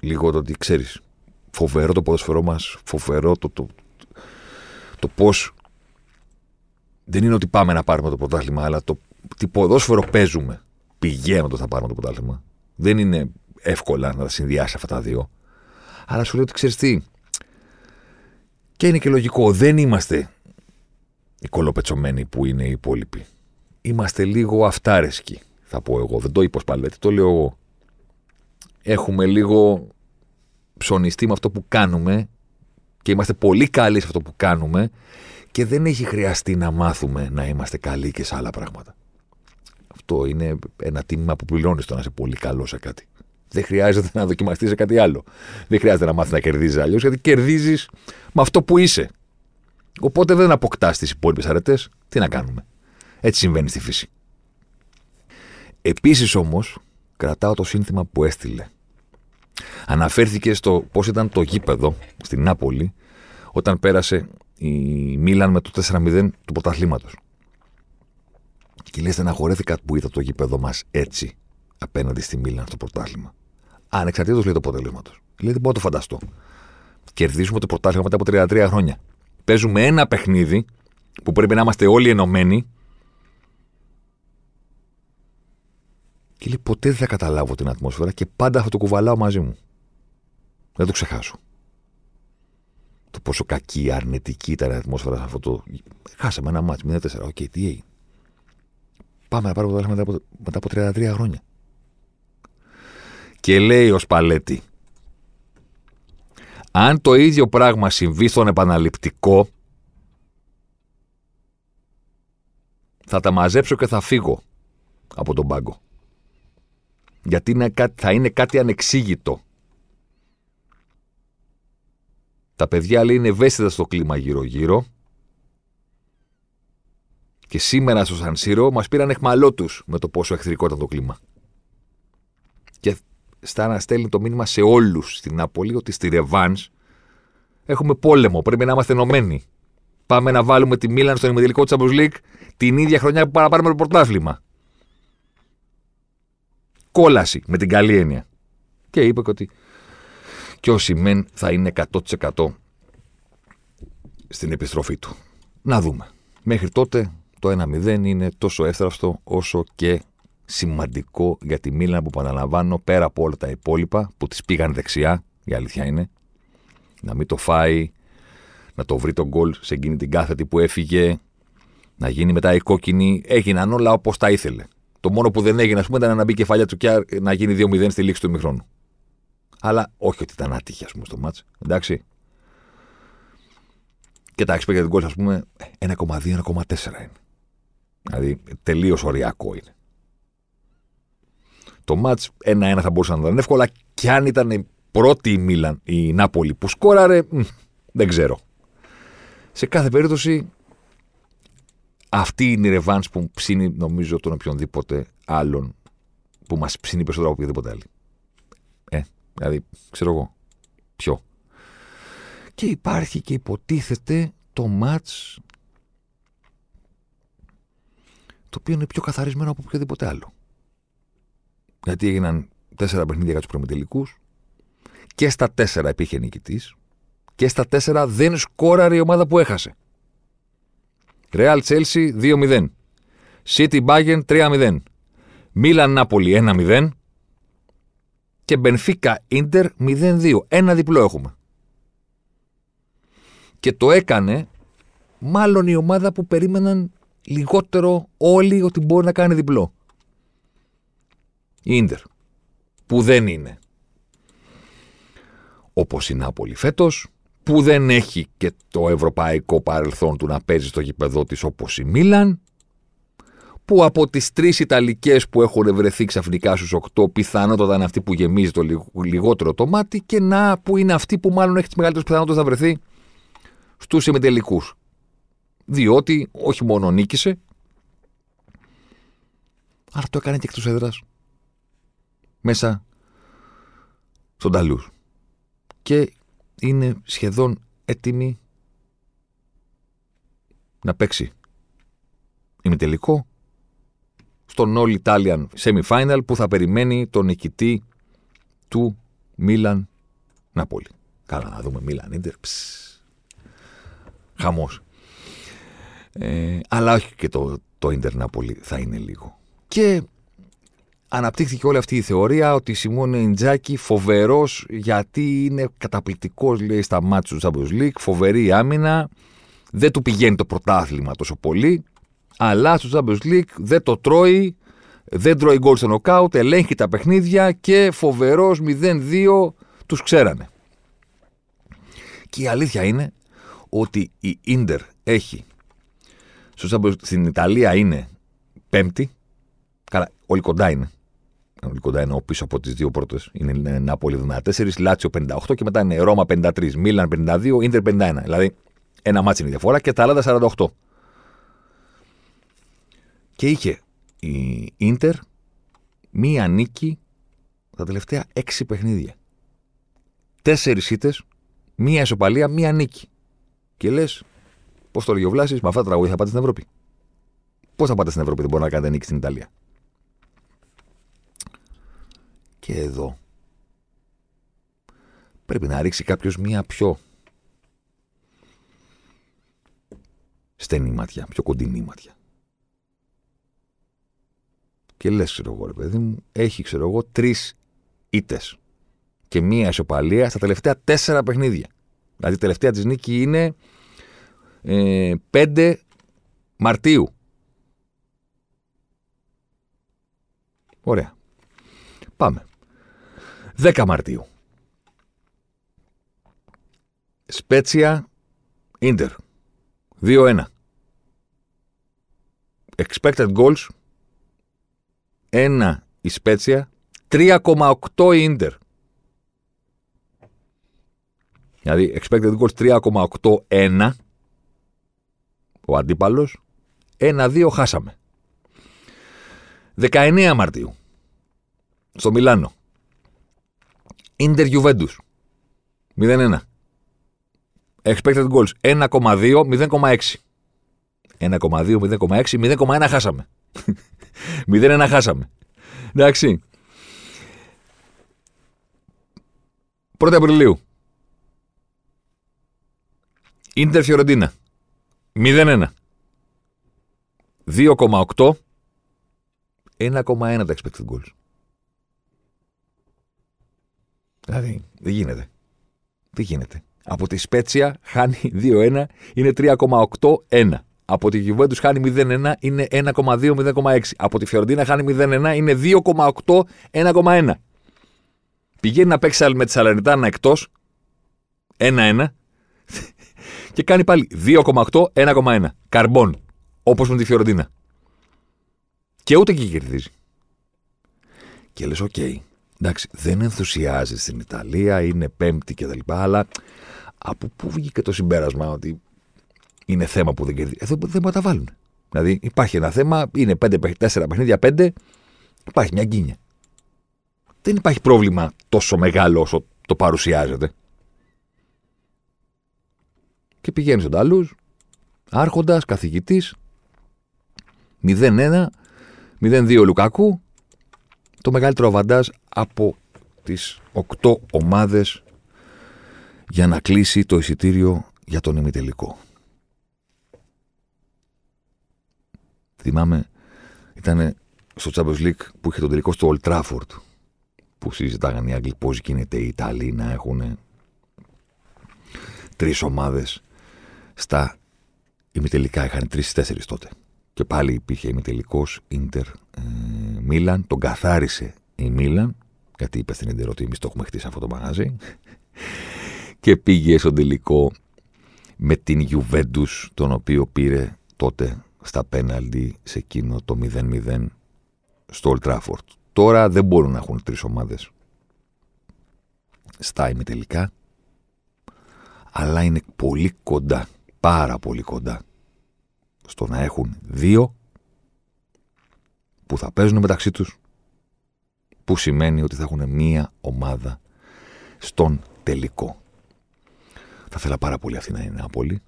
Λίγο το ότι ξέρεις, φοβερό το ποδοσφαιρό μας, φοβερό το, το, το πώς δεν είναι ότι πάμε να πάρουμε το πρωτάθλημα, αλλά το τι ποδόσφαιρο παίζουμε πηγαίνοντας να πάρουμε το πρωτάθλημα. Δεν είναι εύκολα να τα συνδυάσει αυτά τα δύο. Αλλά σου λέω ότι ξέρεις τι. Και είναι και λογικό. Δεν είμαστε οι κολοπετσωμένοι που είναι οι υπόλοιποι. Είμαστε λίγο αυτάρεσκοι, θα πω εγώ. Δεν το είπα παλέτη, το λέω εγώ. Έχουμε λίγο ψωνιστεί με αυτό που κάνουμε και είμαστε πολύ καλοί σε αυτό που κάνουμε και δεν έχει χρειαστεί να μάθουμε να είμαστε καλοί και σε άλλα πράγματα. Αυτό είναι ένα τίμημα που πληρώνεις το να είσαι πολύ καλό σε κάτι. Δεν χρειάζεται να δοκιμαστείς σε κάτι άλλο. Δεν χρειάζεται να μάθεις να κερδίζεις αλλιώς, γιατί κερδίζεις με αυτό που είσαι. Οπότε δεν αποκτάς τις υπόλοιπες αρετές. Τι να κάνουμε. Έτσι συμβαίνει στη φύση. Επίσης όμως, κρατάω το σύνθημα που έστειλε. Αναφέρθηκε στο πώς ήταν το γήπεδο στην Νάπολη όταν πέρασε η Μίλαν με το 4-0 του πρωταθλήματος. Και λέει στεναχωρέθηκα που είδα το γήπεδο μας έτσι απέναντι στη Μίλαν στο πρωτάθλημα. Ανεξαρτήτως λέει του αποτελέσματος. Λέει δεν μπορώ να το φανταστώ. Κερδίζουμε το πρωτάθλημα μετά από 33 χρόνια. Παίζουμε ένα παιχνίδι που πρέπει να είμαστε όλοι ενωμένοι. Και λέει ποτέ δεν θα καταλάβω την ατμόσφαιρα και πάντα θα το κουβαλάω μαζί μου. Δεν το ξεχάσω. Το πόσο κακή, αρνητική ήταν η ατμόσφαιρα σε αυτό το. Χάσαμε ένα ματς, 0-4. OK, okay, τι έγινε. Πάμε να πάρουμε το μετά από, μετά από 33 χρόνια. Και λέει ο Σπαλέτη, αν το ίδιο πράγμα συμβεί στον επαναληπτικό, θα τα μαζέψω και θα φύγω από τον πάγκο. Γιατί είναι, θα είναι κάτι ανεξήγητο. Τα παιδιά λέει είναι ευαίσθητα στο κλίμα γύρω-γύρω και σήμερα στο Σανσίρο μας πήραν εχμαλώτους με το πόσο εχθρικό ήταν το κλίμα. Και στα να στέλνει το μήνυμα σε όλους στην Νάπολη ότι στη Ρεβάνς έχουμε πόλεμο. Πρέπει να είμαστε ενωμένοι. Πάμε να βάλουμε τη Μίλαν στον ημιτελικό της Champions League την ίδια χρονιά που παραπάρουμε το πρωτάθλημα. Κόλαση με την καλή έννοια. Και είπε ότι και ο Σιμέν θα είναι 100% στην επιστροφή του. Να δούμε. Μέχρι τότε το 1-0 είναι τόσο εύθραυστο όσο και σημαντικό για τη Μίλαν που επαναλαμβάνω πέρα από όλα τα υπόλοιπα που τις πήγαν δεξιά, η αλήθεια είναι, να μην το φάει, να το βρει τον γκολ σε εκείνη την κάθετη που έφυγε, να γίνει μετά η κόκκινη. Έγιναν όλα όπως τα ήθελε. Το μόνο που δεν έγινε, ας πούμε, ήταν να μπει κεφάλια του και να γίνει 2-0 στη λήξη του ημιχρόνου. Αλλά όχι ότι ήταν άτυχη, ας πούμε, στο μάτς. Εντάξει. Και τα expected goals, ας πούμε, 1,2-1,4 είναι. Δηλαδή τελείως οριακό είναι. Το μάτς 1-1 θα μπορούσε να ήταν εύκολα και αν ήταν πρώτη η Μίλαν, η Νάπολη που σκόραρε, δεν ξέρω. Σε κάθε περίπτωση αυτή είναι η ρεβάνς που ψήνει νομίζω τον οποιονδήποτε άλλον που μας ψήνει περισσότερο από οποιοδήποτε άλλο. Ε, δηλαδή, ξέρω εγώ, ποιο. Και υπάρχει και υποτίθεται το μάτς το οποίο είναι πιο καθαρισμένο από οποιοδήποτε άλλο. Γιατί έγιναν τέσσερα παιχνίδια για τους προμετελικού και στα τέσσερα υπήρχε νικητής και στα τέσσερα δεν σκόραρε η ομάδα που έχασε. Real Chelsea 2-0. City Bayern 3-0. Milan Napoli 1-0. Και Benfica Inter 0-2. Ένα διπλό έχουμε. Και το έκανε μάλλον η ομάδα που περίμεναν λιγότερο όλοι ότι μπορεί να κάνει διπλό. Η Ίντερ. Που δεν είναι. Όπως η Νάπολη φέτος, που δεν έχει και το ευρωπαϊκό παρελθόν του να παίζει στο γήπεδό της όπως η Μίλαν, που από τις τρεις Ιταλικές που έχουν βρεθεί ξαφνικά στους οκτώ πιθανότατα είναι αυτή που γεμίζει το λιγότερο το μάτι και να που είναι αυτή που μάλλον έχει τις μεγαλύτερες πιθανότητες να βρεθεί στους ημιτελικούς διότι όχι μόνο νίκησε, αλλά το έκανε και εκτός έδρας μέσα στον Ταλούς. Και είναι σχεδόν έτοιμη να παίξει ημιτελικό στον All Italian Semi-Final που θα περιμένει τον νικητή του Μίλαν Ναπόλη. Καλά να δούμε Μίλαν Ίντερ. Χαμός. Ε, αλλά όχι και το, το Ίντερ Ναπόλη θα είναι λίγο. Και αναπτύχθηκε όλη αυτή η θεωρία ότι Σιμώνε Ιντζάκη φοβερός γιατί είναι καταπληκτικός, λέει, στα μάτια του Champions League, φοβερή άμυνα. Δεν του πηγαίνει το πρωτάθλημα τόσο πολύ, αλλά στο Champions League δεν το τρώει, δεν τρώει γκολ στο νοκάουτ, ελέγχει τα παιχνίδια και φοβερός 0-2 τους ξέρανε. Και η αλήθεια είναι ότι η Ίντερ έχει. Στην Ιταλία είναι πέμπτη. Καλά, όλοι κοντά είναι. Όλοι κοντά είναι πίσω από τις δύο πρώτες. Είναι Νάπολη 14, Λάτσιο 58 και μετά είναι Ρώμα 53, Μίλαν 52, Ίντερ 51. Δηλαδή ένα ματς είναι η διαφορά και τα άλλα 48. Και είχε η Ίντερ μία νίκη τα τελευταία έξι παιχνίδια. Τέσσερις ήττες, μία ισοπαλία, μία νίκη. Και λες, πώς το λέει ο Βλάσης, με αυτά τα τραγούδια θα πάτε στην Ευρώπη. Πώς θα πάτε στην Ευρώπη, δεν μπορεί να κάνετε νίκη στην Ιταλία. Και εδώ πρέπει να ρίξει κάποιος μία πιο στενή ματιά, πιο κοντινή ματιά. Και λες, ξέρω εγώ, ρε παιδί μου, έχει, ξέρω εγώ, τρεις ήττες και μία ισοπαλία στα τελευταία τέσσερα παιχνίδια. Δηλαδή, η τελευταία της νίκη είναι ε, 5 Μαρτίου. Ωραία. Πάμε. 10 Μαρτίου. Σπέτσια Ίντερ. 2-1. Expected goals. 1 η Σπέτσια. 3,8 η Ίντερ. Δηλαδή, expected goals 3,81 ο αντίπαλος. 1-2 χάσαμε. 19 Μαρτίου. Στο Μιλάνο. Ίντερ Juventus. 0-1. Expected goals 1,2, 0,6. 1,2, 0,6, 0,1 χάσαμε. 0-1 χάσαμε. Εντάξει. 1 Απριλίου. Ίντερ Φιωρεντίνα. 0-1. 2,8. 1,1 τα expected goals. Δηλαδή, δεν γίνεται. Δεν γίνεται. Από τη Σπέτσια χάνει 2-1, είναι 3,8-1. Από τη Juventus χάνει 0-1, είναι 1,2-0,6. Από τη Φιωρεντίνα χάνει 0-1, είναι 2,8-1,1. Πηγαίνει να παίξει με τη Σαλανιτάνα εκτός 1-1 (laughs) και κάνει πάλι 2,8-1,1. Καρμπόν. Όπως με τη Φιωρεντίνα. Και ούτε εκεί κερδίζει. Και λες, OK. Okay, εντάξει, δεν ενθουσιάζει στην Ιταλία, είναι πέμπτη κτλ. Αλλά από πού βγήκε το συμπέρασμα ότι είναι θέμα που δεν κερδίζει. Εδώ δεν μπορεί να τα βάλουν. Δηλαδή υπάρχει ένα θέμα, είναι 5, 4 παιχνίδια, 5, υπάρχει μια γκίνια. Δεν υπάρχει πρόβλημα τόσο μεγάλο όσο το παρουσιάζεται. Και πηγαίνεις στον Ταλούς, άρχοντας, καθηγητής, 0-1, 0-2 Λουκάκου, το μεγαλύτερο αβαντάζ από τις 8 ομάδες για να κλείσει το εισιτήριο για τον ημιτελικό. Θυμάμαι, ήταν στο Champions League που είχε τον τελικό στο Old Trafford που συζητάγαν οι Άγγλοι πώς γίνεται οι Ιταλοί να έχουν τρεις ομάδες στα ημιτελικά. Είχαν τρεις-τέσσερις τότε. Και πάλι υπήρχε ημιτελικός Ιντερ Μίλαν. Τον καθάρισε η Μίλαν. Γιατί είπε στην Ιντερ ότι εμείς το έχουμε χτίσει αυτό το μαγαζί. (laughs) και πήγε στον τελικό με την Juventus, τον οποίο πήρε τότε στα πέναλτι σε εκείνο το 0-0 στο Old Trafford. Τώρα δεν μπορούν να έχουν τρεις ομάδες στα ημιτελικά, αλλά είναι πολύ κοντά, πάρα πολύ κοντά στο να έχουν δύο που θα παίζουν μεταξύ τους που σημαίνει ότι θα έχουν μία ομάδα στον τελικό. Θα ήθελα πάρα πολύ αυτή να είναι η Νάπολη.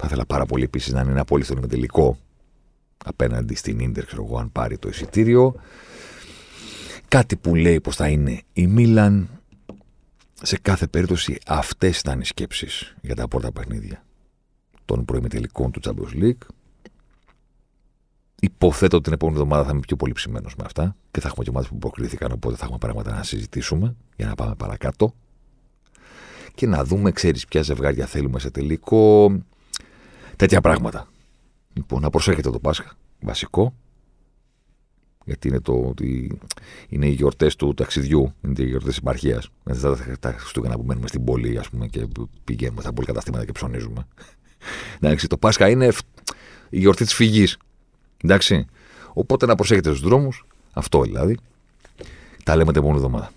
Θα ήθελα πάρα πολύ επίσης να είναι η Νάπολη στον τελικό απέναντι στην ντερ, ξέρω εγώ, αν πάρει το εισιτήριο. Κάτι που λέει πως θα είναι η Μίλαν. Σε κάθε περίπτωση αυτές ήταν οι σκέψεις για τα πρώτα παιχνίδια των προημιτελικών του Champions League. Υποθέτω ότι την επόμενη εβδομάδα θα είμαι πιο πολύ ψημένος με αυτά και θα έχουμε και ομάδε που προκρίθηκαν. Οπότε θα έχουμε πράγματα να συζητήσουμε για να πάμε παρακάτω και να δούμε, ξέρεις, ποια ζευγάρια θέλουμε σε τελικό. Τέτοια πράγματα. Λοιπόν, να προσέχετε το Πάσχα. Βασικό. Γιατί είναι, το, ότι είναι οι γιορτές του ταξιδιού, είναι οι γιορτές επαρχίας. Δεν θα τα Χριστούγεννα που μένουμε στην πόλη ας πούμε, και πηγαίνουμε στα πολυκαταστήματα και ψωνίζουμε. Εντάξει, το Πάσχα είναι η γιορτή της φυγής. Εντάξει. Οπότε να προσέχετε στου δρόμους. Αυτό δηλαδή. Τα λέμε την επόμενη εβδομάδα.